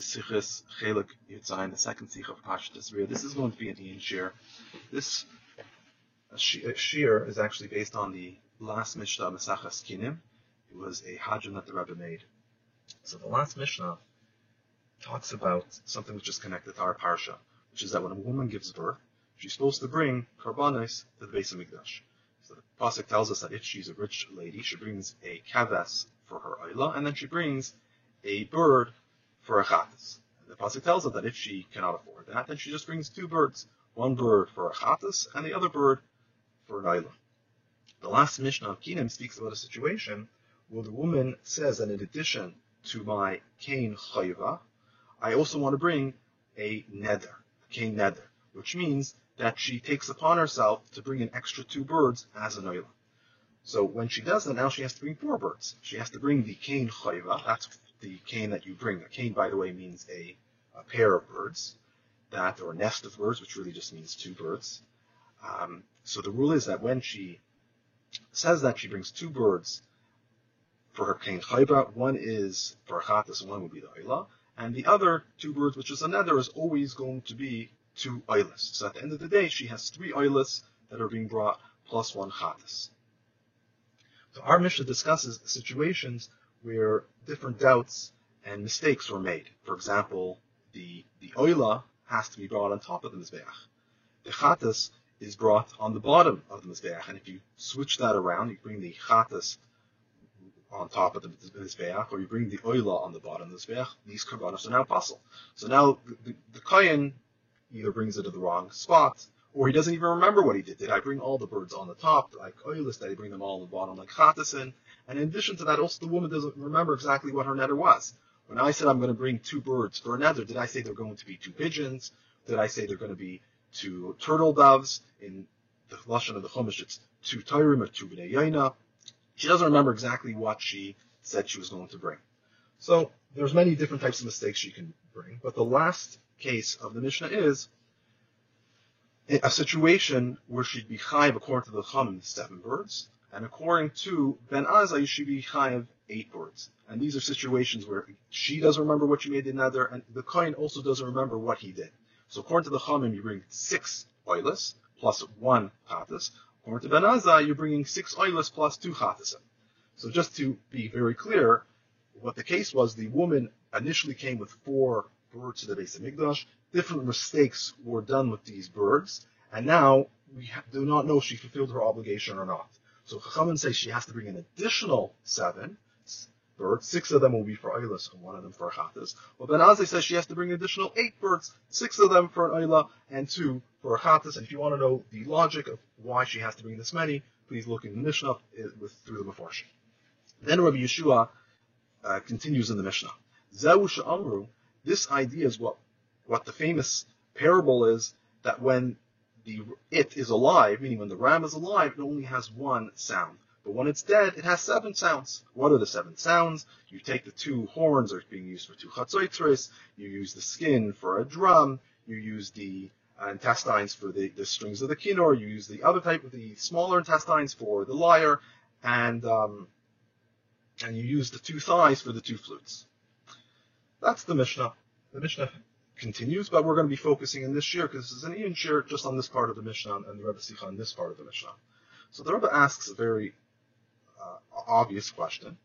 Sichas Chelik Yitzayin, the second Sikh of Parshas Tazria. This is going to be an Iyun Shiur. This Shiur is actually based on the last Mishnah Mesachas Kinim. It was a Hadran that the Rebbe made. So the last Mishnah talks about something which is connected to our Parsha, which is that when a woman gives birth, she's supposed to bring karbanis to the base of Mikdash. So the Pasuk tells us that if she's a rich lady, she brings a kaves for her Ayla, and then she brings a bird for a chatas. The pasuk tells us that if she cannot afford that, then she just brings two birds, one bird for a chatas and the other bird for an ayla. The last Mishnah of Kinim speaks about a situation where the woman says that in addition to my kain chayva, I also want to bring a nether, a kain nether, which means that she takes upon herself to bring an extra two birds as an ayla. So when she does that, now she has to bring four birds. She has to bring the kain chayva, that's the cane that you bring. A cane, by the way, means a, a, pair of birds, that or a nest of birds, which really just means two birds. Um, so the rule is that when she says that she brings two birds for her cane chayba, one is for chatas, and one would be the oila, and the other two birds, which is another, is always going to be two oilas. So at the end of the day, she has three oilas that are being brought plus one chatas. So our Mishnah discusses situations where different doubts and mistakes were made. For example, the, the oila has to be brought on top of the Mizbeach. The chatas is brought on the bottom of the Mizbeach, and if you switch that around, you bring the chatas on top of the Mizbeach, or you bring the oila on the bottom of the Mizbeach, these karbanos are now possible. So now the, the Kayan either brings it to the wrong spot, or he doesn't even remember what he did. Did I bring all the birds on the top, like oilis? Did I bring them all on the bottom, like chatasin? And in addition to that, also the woman doesn't remember exactly what her nether was. When I said I'm going to bring two birds for a nether, did I say they're going to be two pigeons? Did I say they're going to be two turtle doves? In the lashon of the chumash, it's two tyrim or two yaina. She doesn't remember exactly what she said she was going to bring. So there's many different types of mistakes she can bring, but the last case of the Mishnah is a situation where she'd be chayiv according to the Chum, seven birds, and according to Ben Azai, she be chayiv eight birds. And these are situations where she doesn't remember what she made in nether, and the kohen also doesn't remember what he did. So according to the Chamim, you bring six oilus plus one chatas. According to Ben Azai, you're bringing six oilus plus two chatasim. So just to be very clear, what the case was, the woman initially came with four birds to the base of Migdash. Different mistakes were done with these birds, and now we do not know if she fulfilled her obligation or not. So Chachamim say she has to bring an additional seven birds. Six of them will be for Eilas and one of them for Chatas. Well, Ben Azai says she has to bring an additional eight birds, six of them for an Eilah and two for a Chatas. And if you want to know the logic of why she has to bring this many, please look in the Mishnah with, through the Mefarshim. Then Rabbi Yehoshua uh, continues in the Mishnah. Zehu Amru, this idea is what, what the famous parable is that when the it is alive, meaning when the ram is alive, it only has one sound. But when it's dead, it has seven sounds. What are the seven sounds? You take the two horns that are being used for two chatzoitris, you use the skin for a drum, you use the uh, intestines for the, the strings of the kinor, you use the other type of the smaller intestines for the lyre, and um, and you use the two thighs for the two flutes. That's the Mishnah. The Mishnah continues, but we're going to be focusing in this year because this is an Iyun shiur just on this part of the Mishnah and the Rebbe Sikha on this part of the Mishnah. So the Rebbe asks a very uh, obvious question: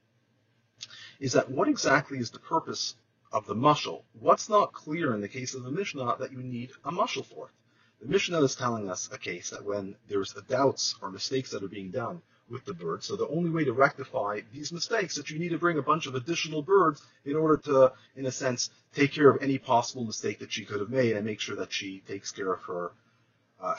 Is that what exactly is the purpose of the mushal? What's not clear in the case of the Mishnah that you need a mushal for it? The Mishnah is telling us a case that when there's doubts or mistakes that are being done with the bird. So the only way to rectify these mistakes is that you need to bring a bunch of additional birds in order to, in a sense, take care of any possible mistake that she could have made and make sure that she takes care of her uh.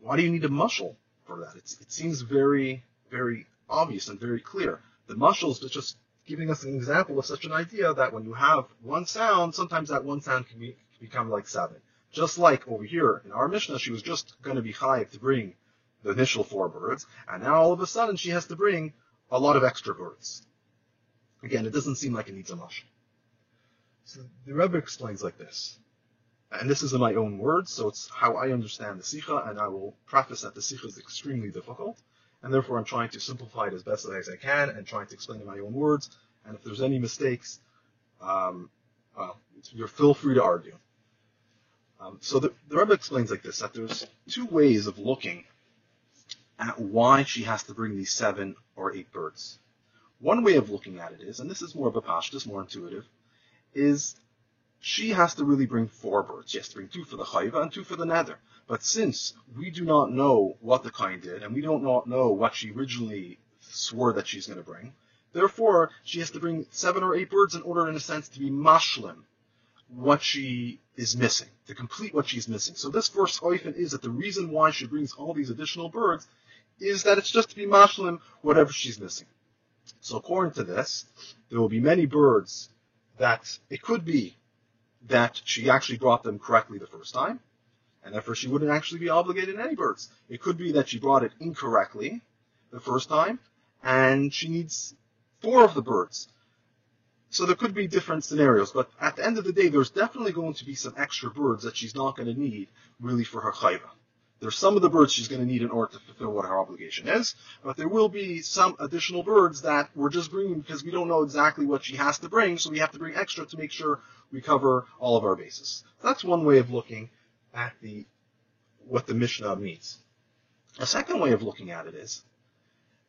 Why do you need a mushal for that? It's, it seems very, very obvious and very clear. The mushal is just giving us an example of such an idea that when you have one sound, sometimes that one sound can, be, can become like seven. Just like over here in our Mishnah, she was just going to be chayiv to bring the initial four birds, and now all of a sudden she has to bring a lot of extra birds. Again, it doesn't seem like it needs a mushal. So the Rebbe explains like this, and this is in my own words, so it's how I understand the Sikha, and I will preface that the Sikha is extremely difficult, and therefore I'm trying to simplify it as best as I can, and trying to explain in my own words, and if there's any mistakes, um, you're feel free to argue. Um, so the, the Rebbe explains like this, that there's two ways of looking at why she has to bring these seven or eight birds. One way of looking at it is, and this is more of a pashtus, more intuitive, is she has to really bring four birds. She has to bring two for the chayva and two for the nether. But since we do not know what the kind did, and we don't know what she originally swore that she's going to bring, therefore she has to bring seven or eight birds in order, in a sense, to be mashlim, what she is missing, to complete what she's missing. So this first oifen is that the reason why she brings all these additional birds is that it's just to be mashlim whatever she's missing. So according to this, there will be many birds that it could be that she actually brought them correctly the first time, and therefore she wouldn't actually be obligated in any birds. It could be that she brought it incorrectly the first time, and she needs four of the birds. So there could be different scenarios, but at the end of the day, there's definitely going to be some extra birds that she's not going to need really for her chayva. There's some of the birds she's going to need in order to fulfill what her obligation is, but there will be some additional birds that we're just bringing because we don't know exactly what she has to bring, so we have to bring extra to make sure we cover all of our bases. That's one way of looking at the what the Mishnah means. A second way of looking at it is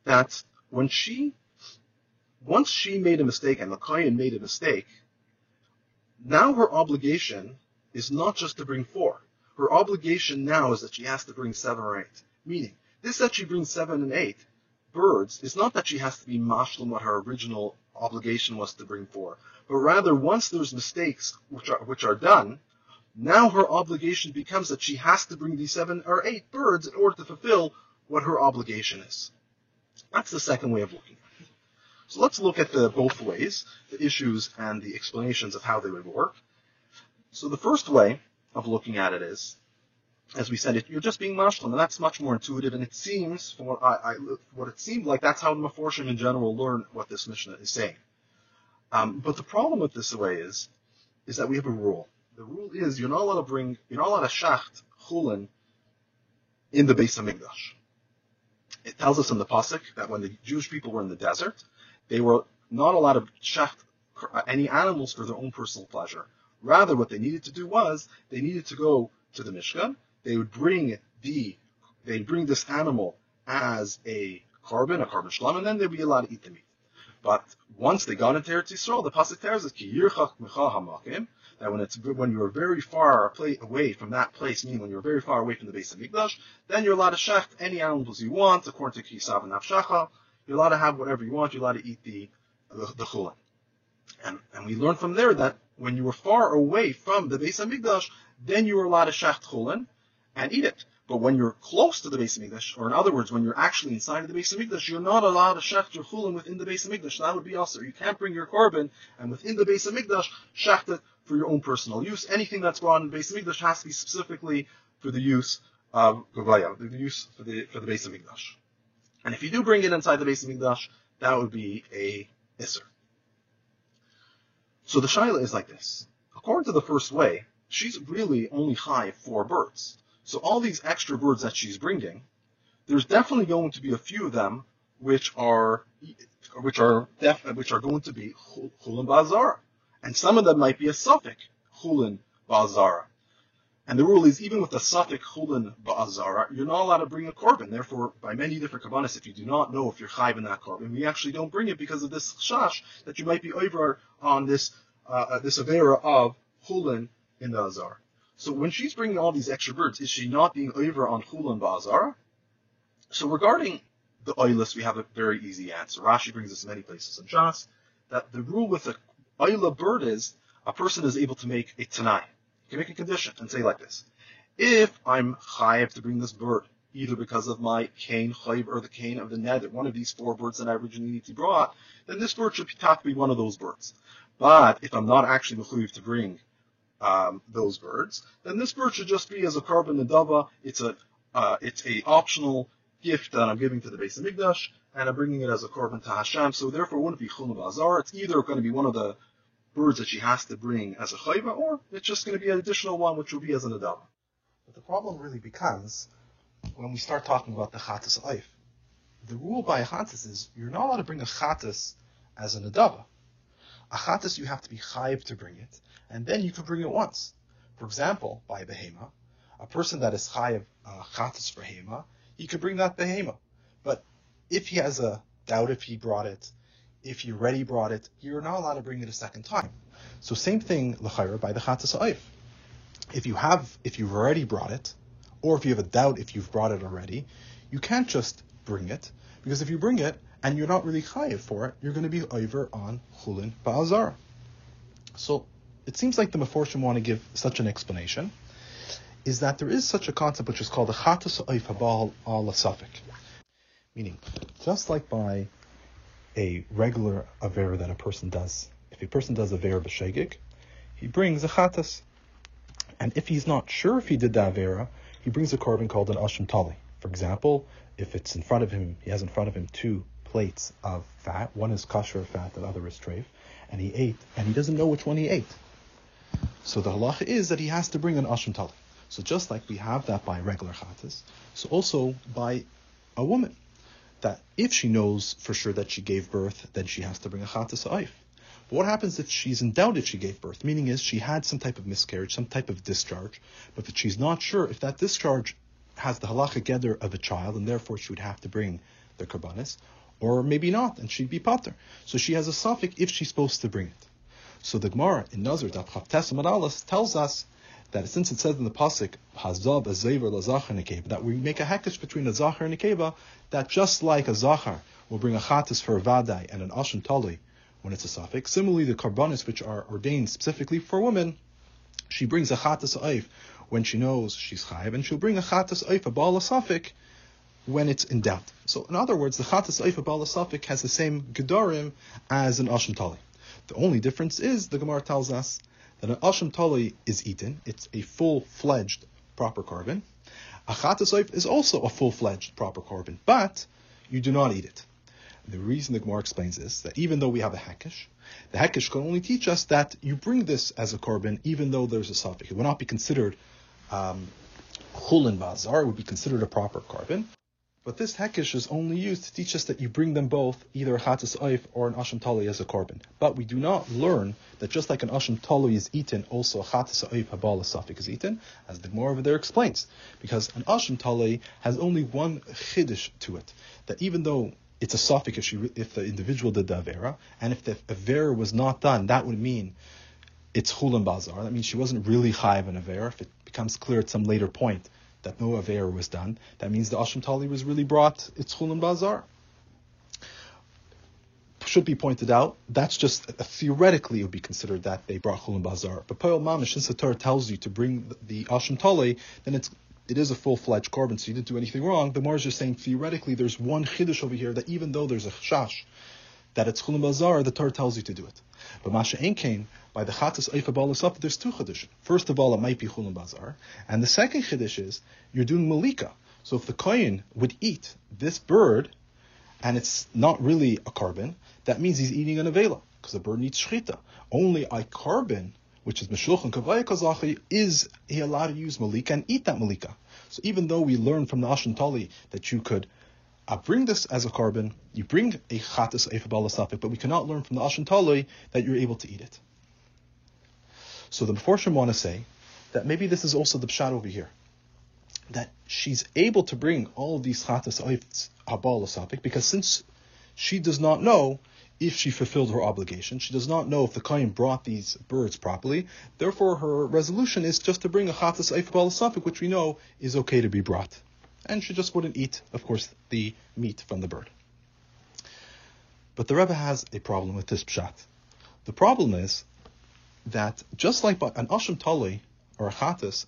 that when she, once she made a mistake and the Kohen made a mistake, now her obligation is not just to bring four. Her obligation now is that she has to bring seven or eight. Meaning, this that she brings seven and eight birds is not that she has to be mashlim what her original obligation was to bring four, but rather once there's mistakes which are which are done, now her obligation becomes that she has to bring these seven or eight birds in order to fulfill what her obligation is. That's the second way of looking at it. So let's look at the both ways, the issues and the explanations of how they would work. So the first way of looking at it is, as we said, it, you're just being mashlim, and that's much more intuitive. And it seems, from what I, I what it seemed like, that's how the maforshim in general learn what this Mishnah is saying. Um, but the problem with this way is, is that we have a rule. The rule is you're not allowed to bring, you're not allowed to shacht chulin in the base of Hamikdash. It tells us in the pasuk that when the Jewish people were in the desert, they were not allowed to shacht any animals for their own personal pleasure. Rather, what they needed to do was they needed to go to the Mishkan. They would bring the they'd bring this animal as a korban, a korban shlam, and then they'd be allowed to eat the meat. But once they got into Eretz Yisrael, the pasuk tells us ki hamakim that when it's when you're very far away from that place, meaning when you're very far away from the base of Hamikdash, then you're allowed to shecht any animals you want according to Kisav and Nafshacha. You're allowed to have whatever you want. You're allowed to eat the the, the chulin. And, and we learn from there that when you were far away from the Beis Hamikdash, then you were allowed to shecht chulin and eat it. But when you're close to the Beis Hamikdash, or in other words, when you're actually inside of the Beis Hamikdash, you're not allowed to shecht your chulin within the Beis Hamikdash. That would be also you can't bring your korban and within the Beis Hamikdash shecht it for your own personal use. Anything that's brought in the Beis Hamikdash has to be specifically for the use of Gavaya, the use for the for the Beis Hamikdash. And if you do bring it inside the Beis Hamikdash, that would be a Isser. So the Shaila is like this. According to the first way, she's really only high four birds. So all these extra birds that she's bringing, there's definitely going to be a few of them which are which are def, which are going to be chulin bazara, and some of them might be a suffix chulin bazara. And the rule is even with a suffix chulin ba'azara, you're not allowed to bring a korban. Therefore, by many different kabbanis, if you do not know if you're chayv in that korban, we actually don't bring it because of this shash that you might be over on this uh, this avera of chulin in the azar. So when she's bringing all these extra birds, is she not being over on chulin ba'azara? So regarding the oilus, we have a very easy answer. Rashi brings in many places in Shas that the rule with a oila bird is a person is able to make a tanai. You can make a condition and say like this. If I'm chayiv to bring this bird, either because of my cane chayiv or the cane of the nether, one of these four birds that I originally brought, then this bird should be have to be one of those birds. But if I'm not actually mechuyev to bring um, those birds, then this bird should just be as a korban nedava. It's a uh, it's a optional gift that I'm giving to the Beis Hamikdash, and I'm bringing it as a korban to Hashem. So therefore, it wouldn't be chulun bazar. It's either going to be one of the birds that she has to bring as a chayva, or it's just going to be an additional one which will be as an adava. But the problem really becomes when we start talking about the chatas oif. The rule by chatas is you're not allowed to bring a chatas as an adava. Achatas, you have to be chayiv to bring it, and then you can bring it once. For example, by a behema, a person that is chayiv uh, for behema, he could bring that behema. But if he has a doubt if he brought it, if you already brought it, you're not allowed to bring it a second time. So same thing, l'chayra, by the chatas ha'if. If you have, if you've already brought it, or if you have a doubt if you've brought it already, you can't just bring it, because if you bring it and you're not really chayiv for it, you're going to be over on chulin ba'azara. So it seems like the Meforshim want to give such an explanation, is that there is such a concept which is called the chatas ha'if habal. Meaning, just like by a regular aver that a person does, if a person does avera b'shegig, he brings a chatas. And if he's not sure if he did the avera, he brings a korban called an ashim tali. For example, if it's in front of him, he has in front of him two plates of fat. One is kosher fat, the other is treif, and he ate, and he doesn't know which one he ate. So the halacha is that he has to bring an ashim tali. So just like we have that by regular chatas, so also by a woman that if she knows for sure that she gave birth, then she has to bring a chatas ha'if. But what happens if she's in doubt if she gave birth? Meaning is she had some type of miscarriage, some type of discharge, but that she's not sure if that discharge has the halacha gather of a child, and therefore she would have to bring the karbanis, or maybe not, and she'd be pater. So she has a suffix if she's supposed to bring it. So the Gemara in Nazir Daf tells us that since it says in the pasuk Hazab Azaver Lazachar Nekeba that we make a hekesh between a Zachar and a Nekeba, that just like a Zachar will bring a Chatas for a Vadai and an Ashim Tali when it's a suffix, similarly the Karbanis which are ordained specifically for women, she brings a Chatas Aif when she knows she's Chayiv, and she'll bring a Chatas Aif, a Baal a Safik, when it's in doubt. So in other words, the Chatas Aif, a Baal Safik has the same Gedarim as an Ashim Tali. The only difference is, the Gemara tells us, that an asham tali is eaten. It's a full-fledged proper korban. A chatasayf is also a full-fledged proper korban, but you do not eat it. The reason the Gemara explains this, that even though we have a hekesh, the hekesh can only teach us that you bring this as a korban, even though there's a suffix. It will not be considered um, chulin bazar, it would be considered a proper korban. But this hekish is only used to teach us that you bring them both, either a chatas oif or an asham tali as a korban. But we do not learn that just like an asham tali is eaten, also a chatas oif habal safik is eaten, as the Gemara over there explains. Because an asham tali has only one chiddush to it, that even though it's a suffix if, if the individual did the avera, and if the avera was not done, that would mean it's chulam bazar. That means she wasn't really chayiv an avera. If it becomes clear at some later point that no Aver was done, that means the Asham Tali was really brought, it's Chulim Bazar. Should be pointed out, that's just theoretically it would be considered that they brought Chulim Bazar. But Poel Mamish, since the Torah tells you to bring the, Asham Tali, then it's it is a full-fledged korban, so you didn't do anything wrong. The Mar is just saying theoretically there's one chiddush over here that even though there's a chash that it's chulim bazar, the Torah tells you to do it. But Masha Enkain, by the Chatas Eifa Balasaf, there's two Chiddush. First of all, it might be Chulam Bazar. And the second Chiddush is, you're doing Malika. So if the Kohen would eat this bird, and it's not really a carbon, that means he's eating an Avela, because the bird needs Shchita. Only a korban, which is Meshluch and Kavaya Kazachi, is he allowed to use Malika and eat that Malika. So even though we learn from the Ashan Tali that you could I bring this as a korban. You bring a chatas eifabal but we cannot learn from the ashen taloi that you're able to eat it. So the Meforshim want to say that maybe this is also the pshat over here, that she's able to bring all of these chatas eifabal because since she does not know if she fulfilled her obligation, she does not know if the kohen brought these birds properly. Therefore, her resolution is just to bring a chatas eifabal which we know is okay to be brought and she just wouldn't eat, of course, the meat from the bird. But the Rebbe has a problem with this pshat. The problem is that just like an asham tali or a chatas,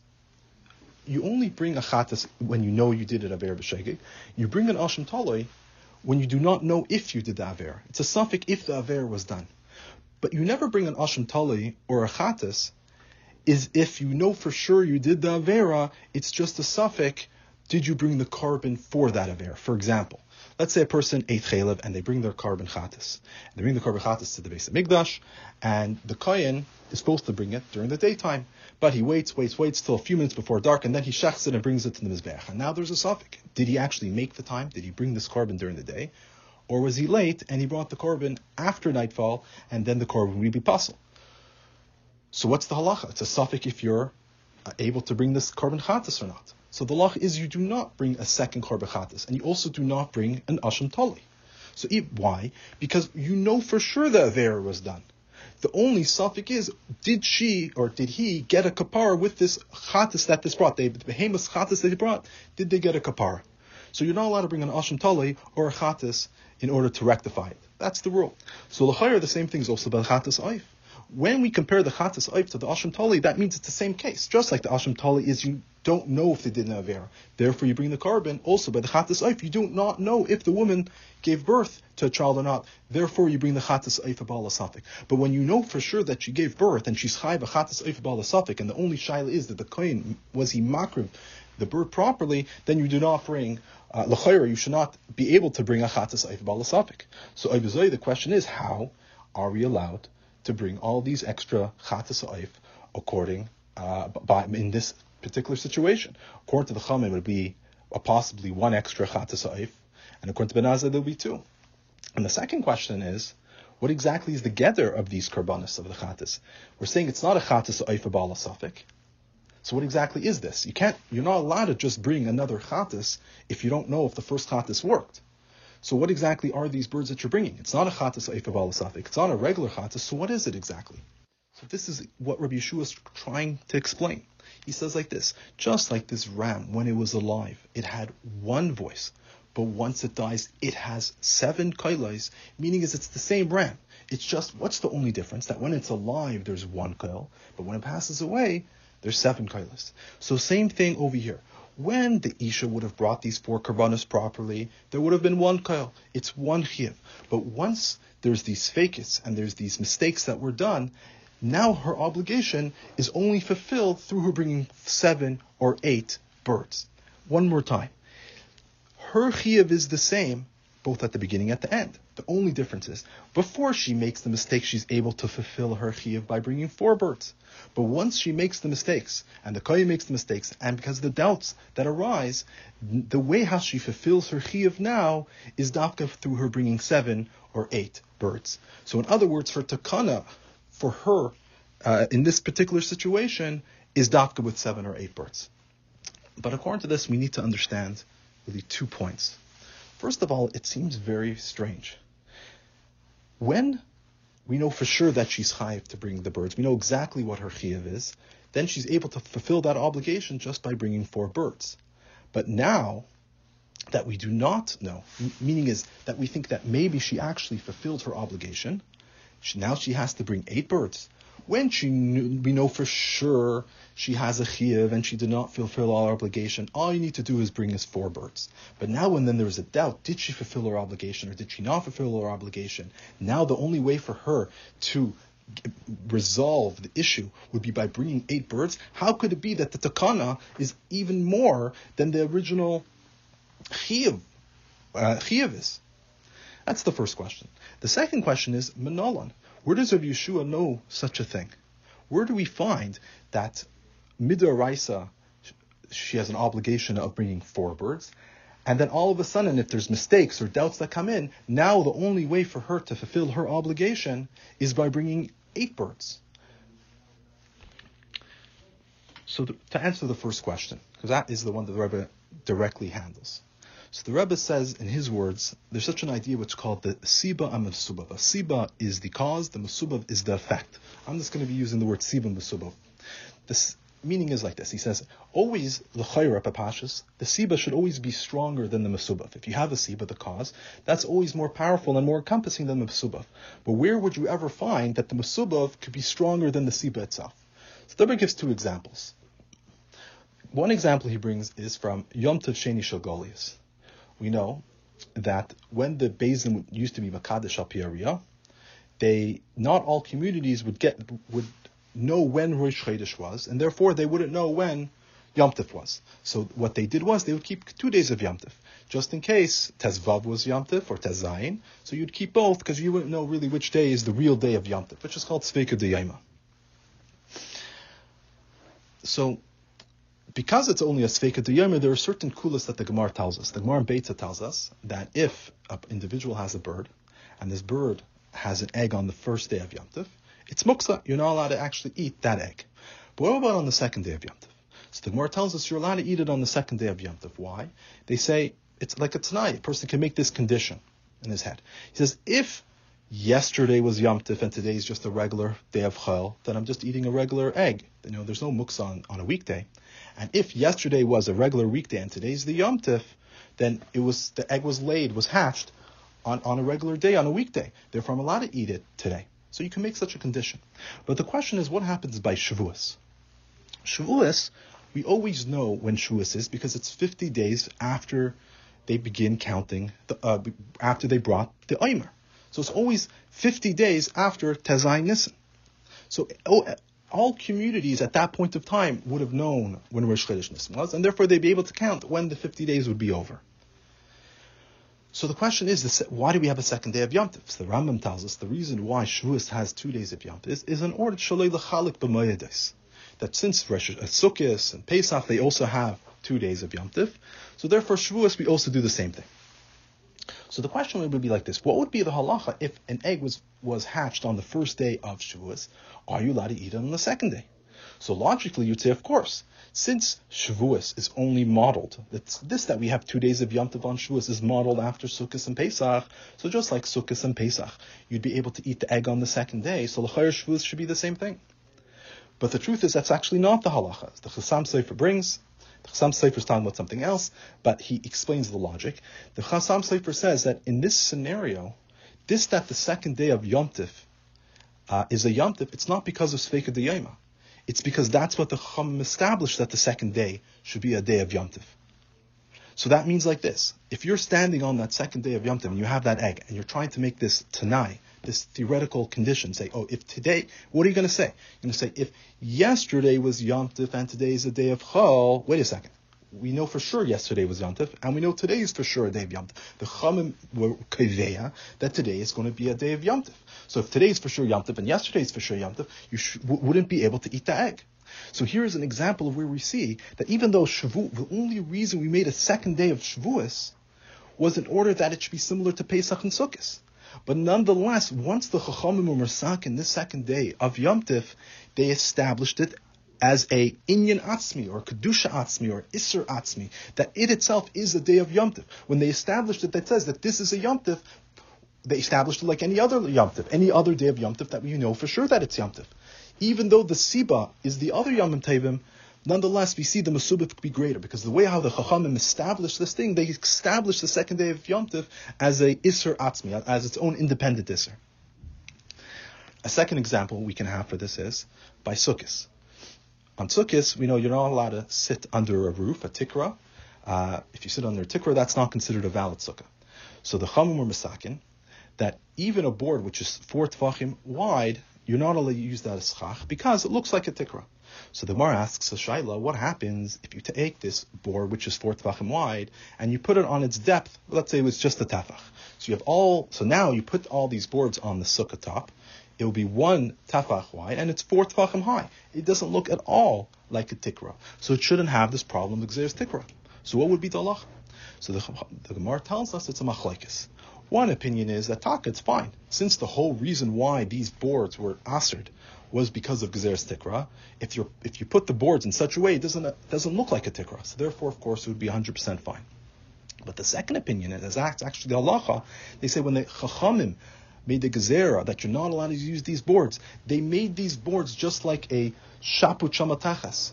you only bring a chatas when you know you did it aver b'shegig. You bring an asham tali when you do not know if you did the aver. It's a suffix if the aver was done. But you never bring an asham tali or a chatas is if you know for sure you did the avera, it's just a suffix did you bring the korban for that aver? For example, let's say a person ate chalev and they bring their korban chatas. They bring the korban chatas to the base of Migdash, and the kohen is supposed to bring it during the daytime, but he waits, waits, waits till a few minutes before dark, and then he shechs it and brings it to the mizbeach. And now there's a suffix. Did he actually make the time? Did he bring this korban during the day? or was he late and he brought the korban after nightfall, and then the korban would be puzzle. So what's the halacha? It's a suffix if you're uh, able to bring this korban chatas or not. So the law is you do not bring a second korban chatas, and you also do not bring an asham tali. So why? Because you know for sure that avera was done. The only suffix is, did she or did he get a kapara with this chatas that this brought? They, the behemoth chatas that he brought, did they get a kapara? So you're not allowed to bring an asham tali or a chatas in order to rectify it. That's the rule. So l'chayr, the same thing is also about chatas oif when we compare the Chatas Oif to the Asham Tali, that means it's the same case. Just like the Asham Tali is you don't know if they did an Avera. Therefore, you bring the korban. Also, by the Chatas Oif, you do not know if the woman gave birth to a child or not. Therefore, you bring the Chatas Oif Safik. But when you know for sure that she gave birth and she's Chayv a Chatas Oif of Safik, and the only Shaila is that the Kohen, was he Makriv the birth properly, then you do not bring uh, you should not be able to bring a chatas oif balasafik. So the question is, how are we allowed to bring all these extra chatas according uh, by, in this particular situation. According to the Chamin, it would be a possibly one extra chatas and according to Benazah, there'll be two. And the second question is, what exactly is the gather of these karbanis of the chatas? We're saying it's not a chatas oif a bala safik. So what exactly is this? You can't, you're not allowed to just bring another chatas if you don't know if the first chatas worked. So what exactly are these birds that you're bringing? It's not a chatas of alasafik. It's not a regular chatas. So what is it exactly? So this is what Rabbi Yehoshua is trying to explain. He says like this: just like this ram, when it was alive, it had one voice, but once it dies, it has seven kailais. Meaning is it's the same ram. It's just what's the only difference? That when it's alive, there's one kail, but when it passes away, there's seven kailas. So same thing over here. When the Isha would have brought these four karbanos properly, there would have been one kail. It's one chiv. But once there's these fakis and there's these mistakes that were done, now her obligation is only fulfilled through her bringing seven or eight birds. One more time. Her chiv is the same both at the beginning and at the end. The only difference is, before she makes the mistake, she's able to fulfill her chiyuv by bringing four birds. But once she makes the mistakes, and the kohen makes the mistakes, and because of the doubts that arise, the way how she fulfills her chiyuv now is dafka through her bringing seven or eight birds. So in other words, her takana, for her, uh, in this particular situation, is dafka with seven or eight birds. But according to this, we need to understand really two points. First of all, it seems very strange. When we know for sure that she's chayiv to bring the birds, we know exactly what her chayiv is, then she's able to fulfill that obligation just by bringing four birds. But now that we do not know, meaning is that we think that maybe she actually fulfilled her obligation, she, now she has to bring eight birds. When she knew, we know for sure she has a chiyuv and she did not fulfill all her obligation, all you need to do is bring us four birds. But now when then there is a doubt, did she fulfill her obligation or did she not fulfill her obligation? Now the only way for her to resolve the issue would be by bringing eight birds. How could it be that the takana is even more than the original chiyuv, uh, is? That's the first question. The second question is Manolan. Where does Rav Yeshua know such a thing? Where do we find that Midaraisa, she has an obligation of bringing four birds, and then all of a sudden, if there's mistakes or doubts that come in, now the only way for her to fulfill her obligation is by bringing eight birds. So to answer the first question, because that is the one that the Rebbe directly handles. So the Rebbe says in his words, there's such an idea which is called the siba and mesubav. Siba is the cause, the mesubav is the effect. I'm just going to be using the word siba and mesubav. This meaning is like this. He says, always the chayra papashas, the siba should always be stronger than the mesubav. If you have a siba, the cause, that's always more powerful and more encompassing than the mesubav. But where would you ever find that the mesubav could be stronger than the siba itself? So the Rebbe gives two examples. One example he brings is from Yom Tov Sheni Shel Galuyos we know that when the Bezin used to be Makadesh Al they not all communities would get would know when Rosh Chodesh was, and therefore they wouldn't know when Yom Tif was. So what they did was they would keep two days of Yom Tif, just in case Tezvav was Yom Tif or Tezayin. So you'd keep both because you wouldn't know really which day is the real day of Yom Tif, which is called Sveka de So because it's only a Sveika Diyomer, there are certain kulas that the Gemara tells us. The Gemara in tells us that if an individual has a bird, and this bird has an egg on the first day of Yom Tov, it's muksa. You're not allowed to actually eat that egg. But what about on the second day of Yom Tov? So the Gemara tells us you're allowed to eat it on the second day of Yom Tov. Why? They say it's like a tonight. A person can make this condition in his head. He says, if yesterday was Yom Tov and today is just a regular day of Chol, then I'm just eating a regular egg. You know, there's no muksa on, on a weekday. And if yesterday was a regular weekday and today's the Yom Tov, then it was the egg was laid, was hatched on, on a regular day, on a weekday. Therefore, I'm allowed to eat it today. So you can make such a condition. But the question is, what happens by Shavuos? Shavuos, we always know when Shavuos is because it's 50 days after they begin counting, the, uh, after they brought the Omer. So it's always 50 days after Tezai Nissen. So oh, all communities at that point of time would have known when Rosh Chodesh was, and therefore they'd be able to count when the 50 days would be over. So the question is, why do we have a second day of Yom Tov? So the Rambam tells us the reason why Shavuos has two days of Yom Tov is, is in order shalei l'chalik b'moyedes. That since Rosh uh, Sukkot and Pesach they also have two days of Yom Tov, so therefore Shavuos we also do the same thing. So the question would be like this: What would be the halacha if an egg was was hatched on the first day of Shavuos? Are you allowed to eat it on the second day? So logically, you'd say, of course, since Shavuos is only modeled, it's this that we have two days of Yom Tov on Shavuos is modeled after Sukkot and Pesach. So just like Sukkot and Pesach, you'd be able to eat the egg on the second day. So L'chayr Shavuos should be the same thing. But the truth is that's actually not the halacha. The Chasam Sofer brings. Chasam Sofer is talking about something else, but he explains the logic. The Chasam Sofer says that in this scenario, this that the second day of Yom Tov uh, is a Yom Tov, it's not because of Sveika Diyema. It's because that's what the Chum established that the second day should be a day of Yom Tov. So that means like this. If you're standing on that second day of Yom Tov and you have that egg and you're trying to make this Tanai, this theoretical condition, say, oh, if today, what are you going to say? You're going to say, if yesterday was Yom Tov and today is a day of Chol, wait a second we know for sure yesterday was Yom Tov, and we know today is for sure a day of Yom Tov. The Chamim were kaveya that today is going to be a day of Yom Tov. So if today is for sure Yom Tov and yesterday is for sure Yom Tov, you sh- w- wouldn't be able to eat the egg. So here is an example of where we see that even though Shavuot, the only reason we made a second day of Shavuos was in order that it should be similar to Pesach and Sukkot. But nonetheless, once the Chachamim were Mersak in this second day of Yom Tif, they established it as a inyan atzmi or kedusha atzmi or isser atzmi, that it itself is a day of Yom Tif. When they established it, that says that this is a Yom Tif, they established it like any other Yom Tif, any other day of Yom Tif that we know for sure that it's Yom Tif. Even though the Siba is the other Yom Tivim, nonetheless we see the Masubah be greater because the way how the Chachamim established this thing, they established the second day of Yom Tif as a Isser Atzmi, as its own independent Isser. A second example we can have for this is by Sukkot. On Sukkot, we know you're not allowed to sit under a roof, a tikra. Uh, if you sit under a tikra, that's not considered a valid sukkah. So the Chamim were misakin that even a board which is four tefachim wide, you're not allowed to use that as schach because it looks like a tikra. So the Gemara asks a Shaila, what happens if you take this board, which is four tefachim wide, and you put it on its depth? Let's say it was just a tefach. So you have all. So now you put all these boards on the sukkah top it will be one tafach wide and it's four tefachim high. It doesn't look at all like a tikra. So it shouldn't have this problem of Xeris tikra. So what would be the Allah? So the, the Gemara tells us it's a machlaikis. One opinion is that taka, it's fine. Since the whole reason why these boards were astered was because of Gezeres Tikra, if you if you put the boards in such a way, it doesn't it doesn't look like a Tikra. So therefore, of course, it would be 100% fine. But the second opinion is acts actually the halacha. They say when the chachamim made the gezerah that you're not allowed to use these boards. They made these boards just like a shaput shamatachas.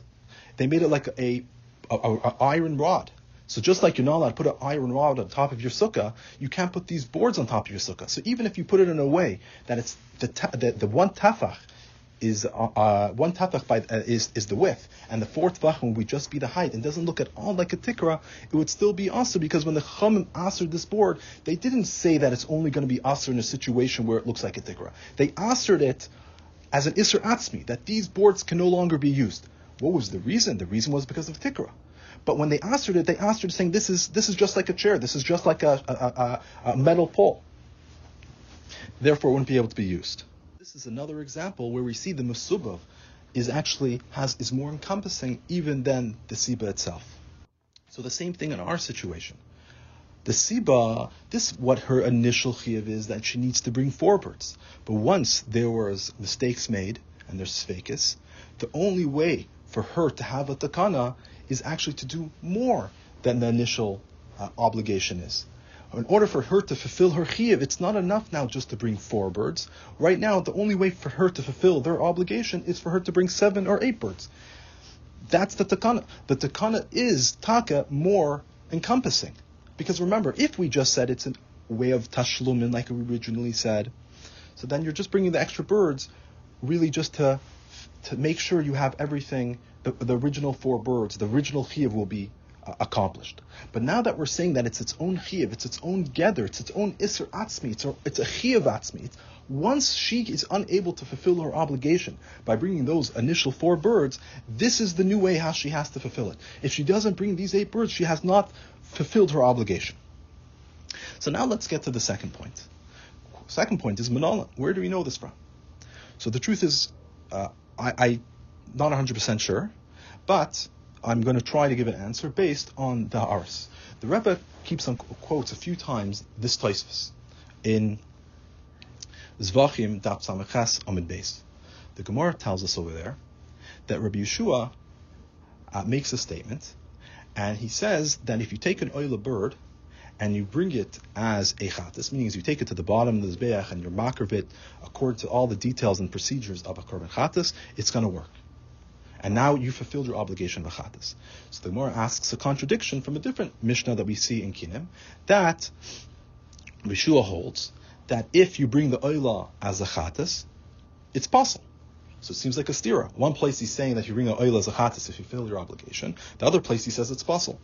They made it like a, a, a, a, iron rod. So just like you're not allowed to put an iron rod on top of your sukkah, you can't put these boards on top of your sukkah. So even if you put it in a way that it's the, the, the one tafach is uh, uh, one tafach by uh, is is the width, and the fourth tefachim would just be the height, and doesn't look at all like a tikra, it would still be aser because when the chachamim asered this board, they didn't say that it's only going to be aser in a situation where it looks like a tikra. They asered it as an iser atzmi that these boards can no longer be used. What was the reason? The reason was because of tikra. But when they asered it, they asered saying this is this is just like a chair, this is just like a, a, a, a metal pole. Therefore, it wouldn't be able to be used. This is another example where we see the Mesubav is actually has is more encompassing even than the siba itself. So the same thing in our situation. The siba, this what her initial chiyuv is that she needs to bring four birds. But once there was mistakes made and there's sfekis, the only way for her to have a takana is actually to do more than the initial uh, obligation is. In order for her to fulfill her chiyuv, it's not enough now just to bring four birds. Right now, the only way for her to fulfill their obligation is for her to bring seven or eight birds. That's the takana. The takana is taka more encompassing. Because remember, if we just said it's a way of tashlumin, like we originally said, so then you're just bringing the extra birds, really just to to make sure you have everything. The, the original four birds, the original chiyuv will be uh, accomplished. But now that we're saying that it's its own chiyuv, it's its own gather, it's its own isser atzmi, it's a, it's a chiyuv atzmi. It's, once she is unable to fulfill her obligation by bringing those initial four birds, this is the new way how she has to fulfill it. If she doesn't bring these eight birds, she has not fulfilled her obligation. So now let's get to the second point. Second point is Manala. Where do we know this from? So the truth is, uh, I, I not 100% sure, but I'm going to try to give an answer based on the Haaretz. The Rebbe keeps on quotes a few times this Tosfos in Zvachim Dap Samachas Amid Beis. The Gemara tells us over there that Rabbi Yehoshua uh, makes a statement, and he says that if you take an oila bird and you bring it as a chatas, meaning as you take it to the bottom of the zbeach and you makarv it according to all the details and procedures of a korban chatas, it's going to work. And now you fulfilled your obligation of a chatas. So the Gemara asks a contradiction from a different Mishnah that we see in Kinim, that Yeshua holds that if you bring the oila as a chatas, it's possible. So it seems like a stira. One place he's saying that you bring the oila as a chatas if you fulfill your obligation. The other place he says it's possible.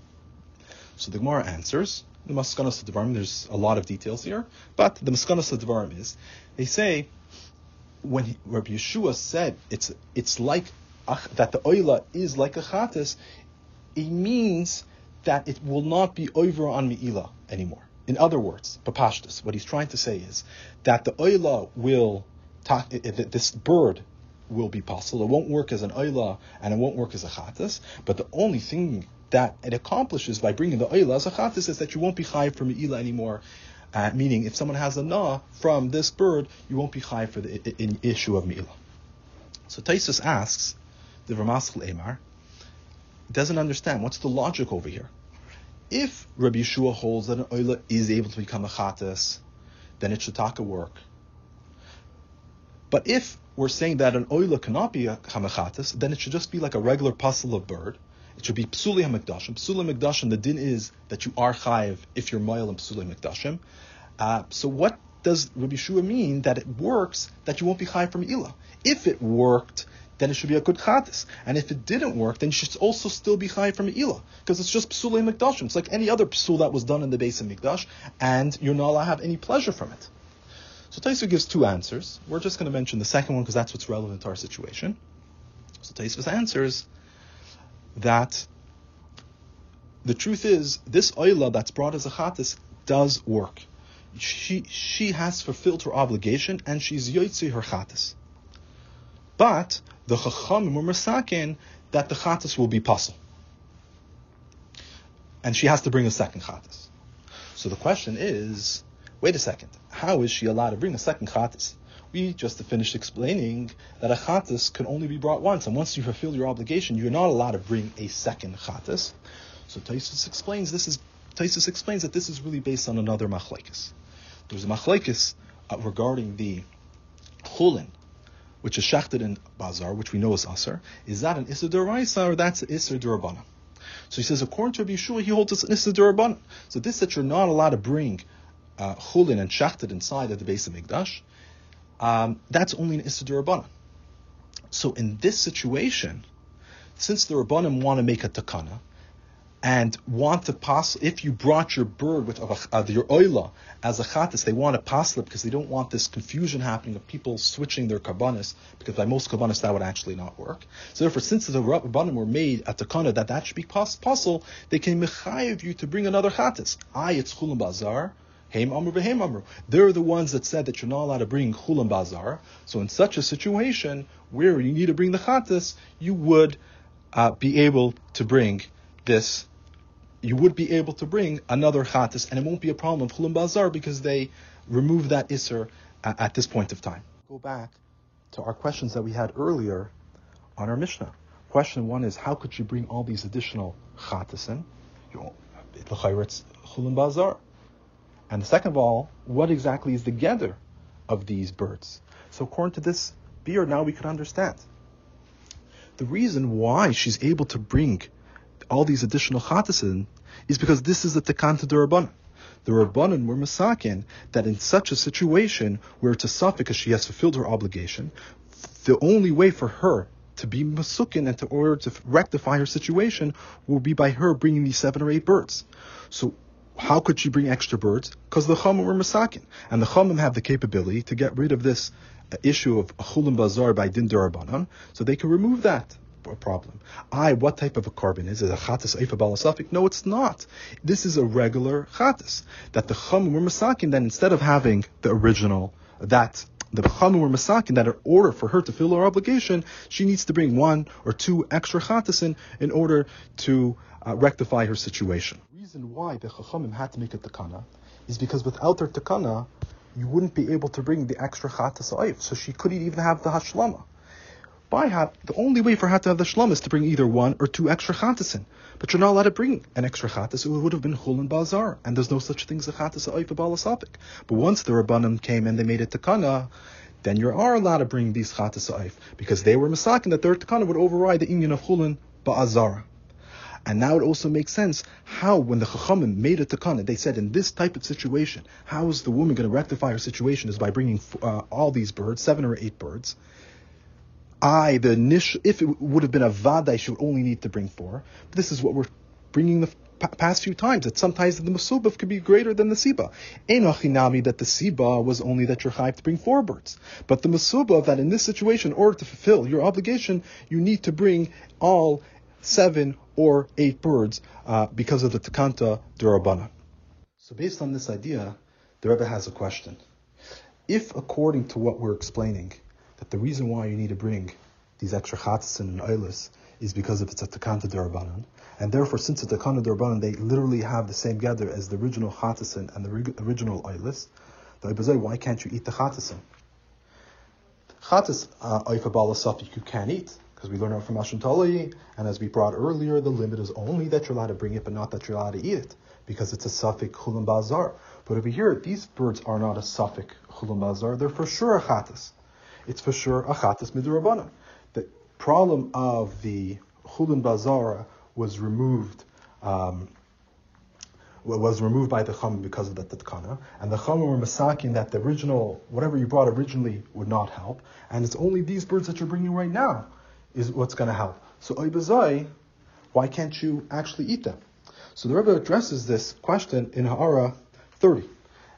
So the Gemara answers, the Maskanas Devarim, there's a lot of details here, but the Maskanas Devarim is, they say, when he, Rabbi Yehoshua said it's it's like that the oila is like a chatas, it means that it will not be over on mi'ila anymore. In other words, papashtus, what he's trying to say is that the oila will, ta- eh, eh, this bird will be possible. It won't work as an oila and it won't work as a chatas, but the only thing that it accomplishes by bringing the oila as a chatas is that you won't be high for mi'ila anymore. Uh, meaning, if someone has a na from this bird, you won't be high for the in, issue of mi'ila. So Tosfos asks, the Ramaschal Emar, doesn't understand what's the logic over here. If Rabbi Yehoshua holds that an oila is able to become a chatas, then it should taka work. But if we're saying that an oila cannot be a hamachatas, then it should just be like a regular puzzle of bird. It should be psuli hamikdashim. Psuli hamikdashim. The din is that you are chayiv if you're moil and psuli hamikdashim. Uh, so what does Rabbi Yehoshua mean that it works that you won't be chayiv from ila? If it worked, then it should be a good chatas. And if it didn't work, then you should also still be chayiv from ila because it's just psuli mikdashim. It's like any other psul that was done in the base of mikdash, and you're not allowed to have any pleasure from it. So Tosfos gives two answers. We're just going to mention the second one because that's what's relevant to our situation. So Tosfos answers that the truth is this oila that's brought as a chatas does work. She she has fulfilled her obligation and she's yotzi her chatas. But the chachamim were masakin that the chatas will be possible, and she has to bring a second chatas. So the question is, wait a second, how is she allowed to bring a second chatas? We just finished explaining that a chatas can only be brought once, and once you fulfill your obligation, you're not allowed to bring a second chatas. So Tosfos explains this is Tosfos explains that this is really based on another machlekes. There's a machlekes uh, regarding the chulin, which is shechted in bazar, which we know is aser. Is that an isser deraisa or that's an isser derabana? So he says, according to Rabbi Yehoshua, he holds it's an isser derabana. So this that you're not allowed to bring uh, chulin and shachted inside at the base of Mikdash, um, that's only an Issa. So in this situation, since the Rabbanim want to make a takana, and want to pass, if you brought your bird with uh, your oila as a chatas, they want to pass it because they don't want this confusion happening of people switching their karbanis, because by most karbanis that would actually not work. So therefore, since the rabbanim were made at takana that that should be possible, they can mechayiv you to bring another chatas. I, it's chulam bazar, They're the ones that said that you're not allowed to bring Chulam Bazar. So in such a situation where you need to bring the Chatas, you would uh, be able to bring this. You would be able to bring another Chatas, and it won't be a problem of Chulam Bazar because they remove that Isser at, at this point of time. Go back to our questions that we had earlier on our Mishnah. Question one is how could you bring all these additional Chatasin? You know, it's Chulam Bazar. And second of all, what exactly is the gather of these birds? So according to this beer, now we can understand. The reason why she's able to bring all these additional chatasin is because this is the tekanta derabbanan. The rabbanan were masakin that in such a situation where it's a suffix because she has fulfilled her obligation, the only way for her to be masukin and to order to rectify her situation will be by her bringing these seven or eight birds. So how could she bring extra birds? Because the Chumim were Masakin. And the Chumim have the capability to get rid of this uh, issue of Chulim Bazar by Din Durabanan, so they can remove that problem. I, what type of a carbon is it? A chatas eifa balasafik? No, it's not. This is a regular chatas that the chum were masakin. Then instead of having the original that the chum were masakin that in order for her to fill her obligation, she needs to bring one or two extra chatasin in order to uh, rectify her situation reason why the Chachamim had to make a takana is because without their takana, you wouldn't be able to bring the extra chatas oif. So she couldn't even have the hashlama. By hat, the only way for her to have the shlama is to bring either one or two extra chatasin. But you're not allowed to bring an extra chatas. It would have been chul and bazar, and there's no such thing as a chatas oif balasapik. But once the rabbanim came and they made it takana, then you are allowed to bring these chatas oif because they were misakin that their takana would override the union of chulin ba'azara. And now it also makes sense how, when the Chachamim made a takana, they said in this type of situation, how is the woman going to rectify her situation? Is by bringing uh, all these birds, seven or eight birds. I, the initial, if it would have been a vada, she would only need to bring four. But this is what we're bringing the past few times that sometimes the musubah could be greater than the siba. Enochinami that the siba was only that you're chayv to bring four birds, but the musubah that in this situation, in order to fulfill your obligation, you need to bring all seven or eight birds uh, because of the Takanta Durabana. So based on this idea, the Rebbe has a question. If according to what we're explaining, that the reason why you need to bring these extra chatzin and oilis is because if it's a Takanta Durabanan, and therefore since it's a Takanta Durabanan, they literally have the same gather as the original chatzin and the original oilis, why can't you eat the chatzin? Chatzis uh, oifa you can eat, because we learn from Ashantali, and as we brought earlier, the limit is only that you're allowed to bring it, but not that you're allowed to eat it, because it's a suffix chulam bazar. But over here, these birds are not a suffix chulam bazar; they're for sure a chatas. It's for sure a chatas midurabana. The problem of the chulam bazar was removed. Um, was removed by the chum because of the tatkana, and the chum were masaking that the original, whatever you brought originally, would not help, and it's only these birds that you're bringing right now is what's going to help. So oibazai, why can't you actually eat them? So the Rebbe addresses this question in Ha'ara 30.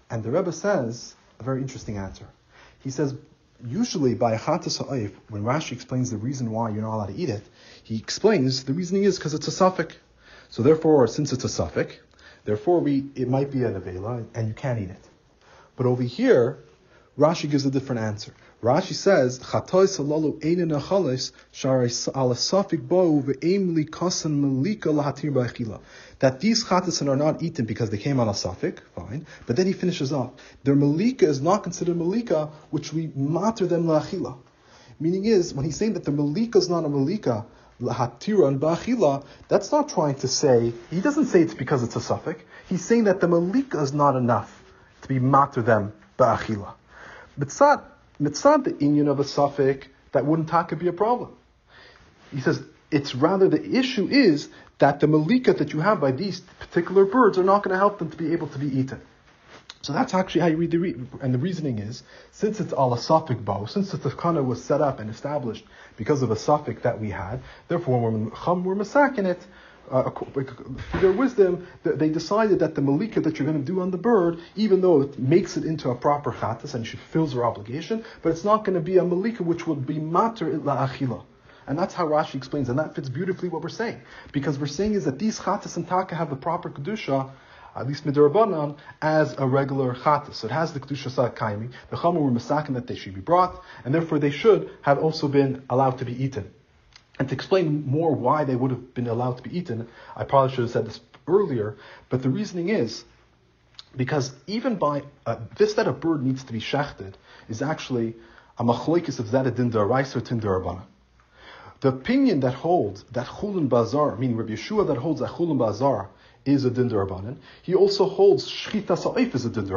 And the Rebbe says a very interesting answer. He says, usually by Chatas Ha'if, when Rashi explains the reason why you're not allowed to eat it, he explains the reasoning is because it's a suffix. So therefore, since it's a suffix, therefore we, it might be an avela and you can't eat it. But over here, Rashi gives a different answer. Rashi says, "Chatoy salalu achalis bo ve'emli kasan lahatir ba'achila." That these chatasin are not eaten because they came on a safik, fine. But then he finishes off. Their malika is not considered malika, which we matter them la'achila. Meaning is, when he's saying that the malika is not a malika, lahatira and ba'achila, that's not trying to say, he doesn't say it's because it's a safik. He's saying that the malika is not enough to be matter them ba'achila. Not mitzad the inyan of a suffix, that wouldn't taka be a problem. He says it's rather the issue is that the malika that you have by these particular birds are not going to help them to be able to be eaten. So that's actually how you read the and the reasoning is since it's all a suffix bow, since the tafkana was set up and established because of a suffix that we had, therefore when we're masakin it, uh, through their wisdom, they decided that the malika that you're going to do on the bird, even though it makes it into a proper chatas and she fulfills her obligation, but it's not going to be a malika which would be mater illa achila. And that's how Rashi explains, and that fits beautifully what we're saying. Because we're saying is that these chatas and taka have the proper kedusha, at least midrabanan, as a regular chatas. So it has the kedusha kaimi. The chamor were masakin that they should be brought, and therefore they should have also been allowed to be eaten. And to explain more why they would have been allowed to be eaten, I probably should have said this earlier, but the reasoning is because even by uh, this that a bird needs to be shechted is actually a machlokes of zed din or tin The opinion that holds that chulin bazar, meaning Rabbi Yehoshua that holds that chulin bazar is a din he also holds shchita sa'if is a din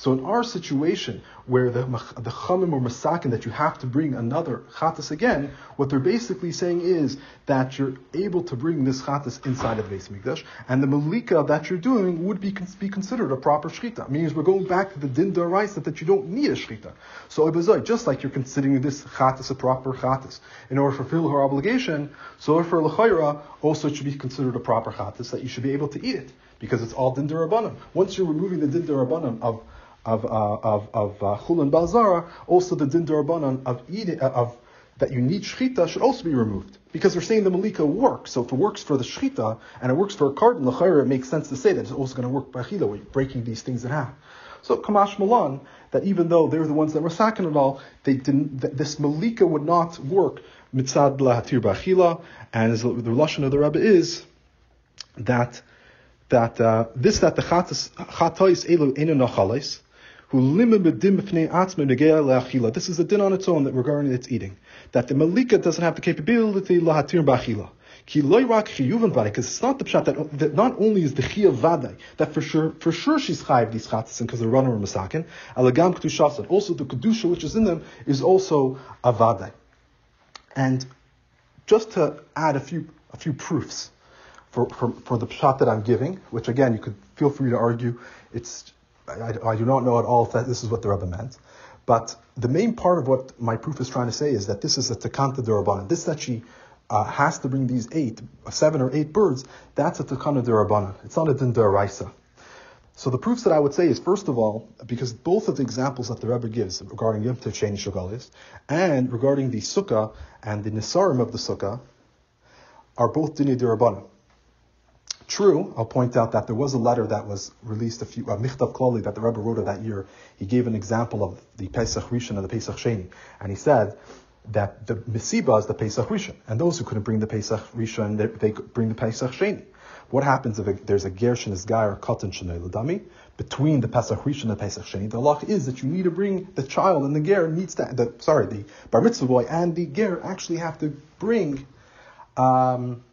so in our situation, where the, the chamim or masakin that you have to bring another chatas again, what they're basically saying is that you're able to bring this chatas inside of the Mikdash, and the malika that you're doing would be, be considered a proper shchita. Means we're going back to the din daraisa that you don't need a shchita. So just like you're considering this chatas a proper chatas, in order to fulfill her obligation, so for l'chayra also it should be considered a proper chatas that you should be able to eat it because it's all din darabanim. Once you're removing the din darabanim of of uh, of of uh, chulin balzara, also the din darabanan of eating uh, of that you need shchita should also be removed because we're saying the malika works. So if it works for the shchita and it works for a the khaira it makes sense to say that it's also going to work by chila, you're breaking these things in half. So kamash malan that even though they're the ones that were sacking it all, they didn't. This malika would not work mitzad lahatir b'achila, and the lashon of the Rebbe is that that uh, this that the chatos elu enu nachalais this is a din on its own that regarding its eating. That the malika doesn't have the capability lahatir ba'achila. Because it's not the pshat that, that not only is the chiyuv vaday that for sure for sure she's chayiv these chatzisim because they're runner or masakin alagam also the kedusha which is in them is also a vaday. And just to add a few a few proofs for, for, for the pshat that I'm giving, which again you could feel free to argue, it's I, I, do not know at all if that, this is what the Rebbe meant. But the main part of what my proof is trying to say is that this is a takanta derabanan. This that she uh, has to bring these eight, seven or eight birds, that's a takana derabanan. It's not a din deraisa. So the proofs that I would say is, first of all, because both of the examples that the Rebbe gives regarding Yom Tov Shogalis and regarding the Sukkah and the Nisarim of the Sukkah are both Dini Dirabanan. True, I'll point out that there was a letter that was released a few, uh, Michtav Klali that the Rebbe wrote of that year. He gave an example of the Pesach Rishon and the Pesach Sheni. And he said that the Mesiba is the Pesach Rishon. And those who couldn't bring the Pesach Rishon, they, they bring the Pesach Sheni. What happens if a, there's a Gershon is guy or Katan Shanei Ladami? Between the Pesach Rishon and the Pesach Sheni, the law is that you need to bring the child and the Ger needs to, the, sorry, the Bar Mitzvah boy and the Ger actually have to bring, um,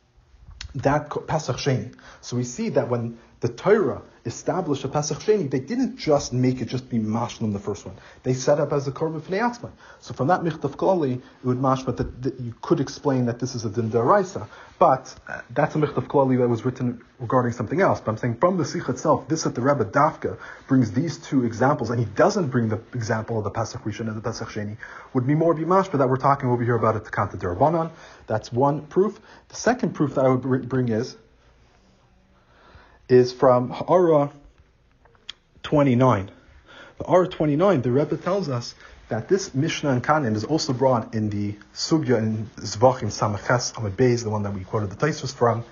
that Pesach Sheni. So we see that when the Torah established a Pesach Sheni, they didn't just make it just be mashlim the first one. They set up as a korban fnei So from that michtav klali, it would mashma that, that, you could explain that this is a din deraisa. But uh, that's a michtav klali that was written regarding something else. But I'm saying from the sikh itself, this that the Rebbe Dafka brings these two examples, and he doesn't bring the example of the Pesach Rishon and the Pesach Sheni, would be more bimashma that we're talking over here about it to Kanta Derabanan. That's one proof. The second proof that I would bring is is from Ha'ara 29. The Ha'ara 29, the Rebbe tells us that this Mishnah and Kanin is also brought in the Sugya in Zvachim Samaches Amid Beis, the one that we quoted the Tosfos from.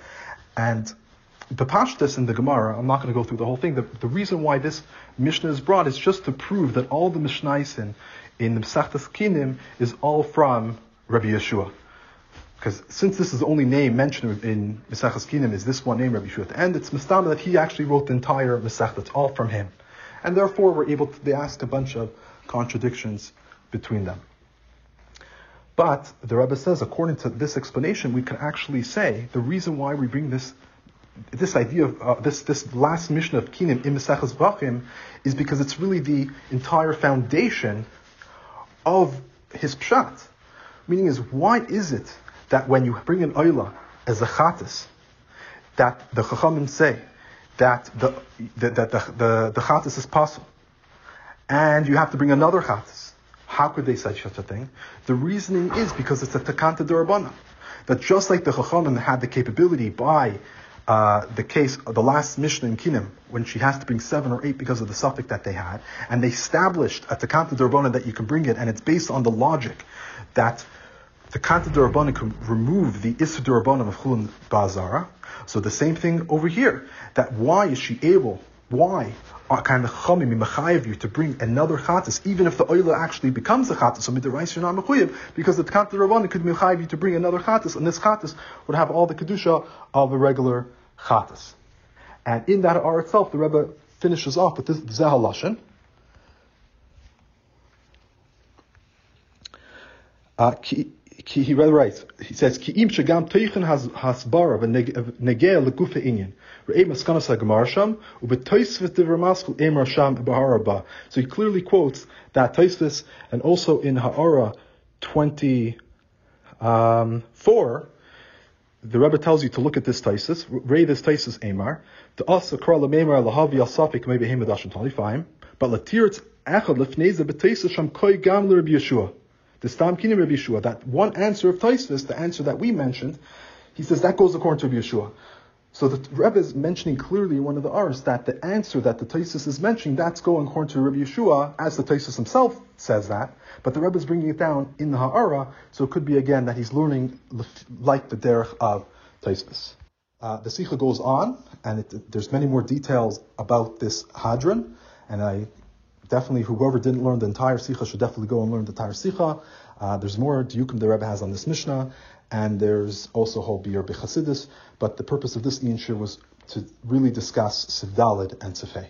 And the Pashtas in the Gemara, I'm not going to go through the whole thing. The, the reason why this Mishnah is brought is just to prove that all the Mishnais in, in the Mesachtas Kinim is all from Rabbi Yehoshua. Because since this is the only name mentioned in Mesachas Kinim is this one name, Rabbi Yehoshua, and it's Mistama that he actually wrote the entire Mesach, that's all from him. And therefore we're able to, they ask a bunch of contradictions between them. But the Rebbe says, according to this explanation, we can actually say the reason why we bring this this idea of uh, this this last mission of Kinim in Mesachas Vachim is because it's really the entire foundation of his pshat. Meaning is why is it that when you bring an oila as a chatas, that the chachamim say that the that the the, the chatas is possible, and you have to bring another chatas. How could they say such a thing? The reasoning is because it's a takanta durabana. That just like the chachamim had the capability by uh, the case of the last Mishnah in Kinim, when she has to bring seven or eight because of the suffix that they had, and they established a takanta durabana that you can bring it, and it's based on the logic that the Kanta Durabanan could remove the Issa of Chulun Bazara. So the same thing over here. That why is she able? Why are kind of chamim mechayev you to bring another chatas, even if the oila actually becomes a chatas? So midiraisa you're not mechayev because the Kanta Durabanan could mechayev you to bring another chatas, and this chatas would have all the kedusha of a regular chatas. And in that R itself, the Rebbe finishes off with this Zehalashon. Uh, he right. He says, "Ki im shagam teichen hasbara v'negea legufe inyan." Re'ei maskanas hagemar sham ubetoisvis divrei maskul emar sham ba. So he clearly quotes that Tosfos and also in Ha'ara twenty um, four. The Rebbe tells you to look at this Tosfos, read this Tosfos Amar, to us a kral Amar lahavi asafik maybe him twenty five, but latiritz echad lefneza betaisis sham koi gam Yeshua the Stam Kinim Rabbi Yehoshua, that one answer of Tosfos, the answer that we mentioned, he says that goes according to Rabbi Yehoshua. So the Rebbe is mentioning clearly in one of the Ars that the answer that the Tosfos is mentioning, that's going according to Rabbi Yehoshua, as the Tosfos himself says that, but the Rebbe is bringing it down in the Ha'ara, so it could be again that he's learning like the derech of Tosfos. Uh, the Sikha goes on, and it, there's many more details about this Hadron, and I definitely whoever didn't learn the entire Sikha should definitely go and learn the entire Sikha. Uh, there's more diukim the Rebbe has on this Mishnah, and there's also whole Biur B'Chasidus, but the purpose of this Iyun Shiur was to really discuss Sivdalid and Sefei.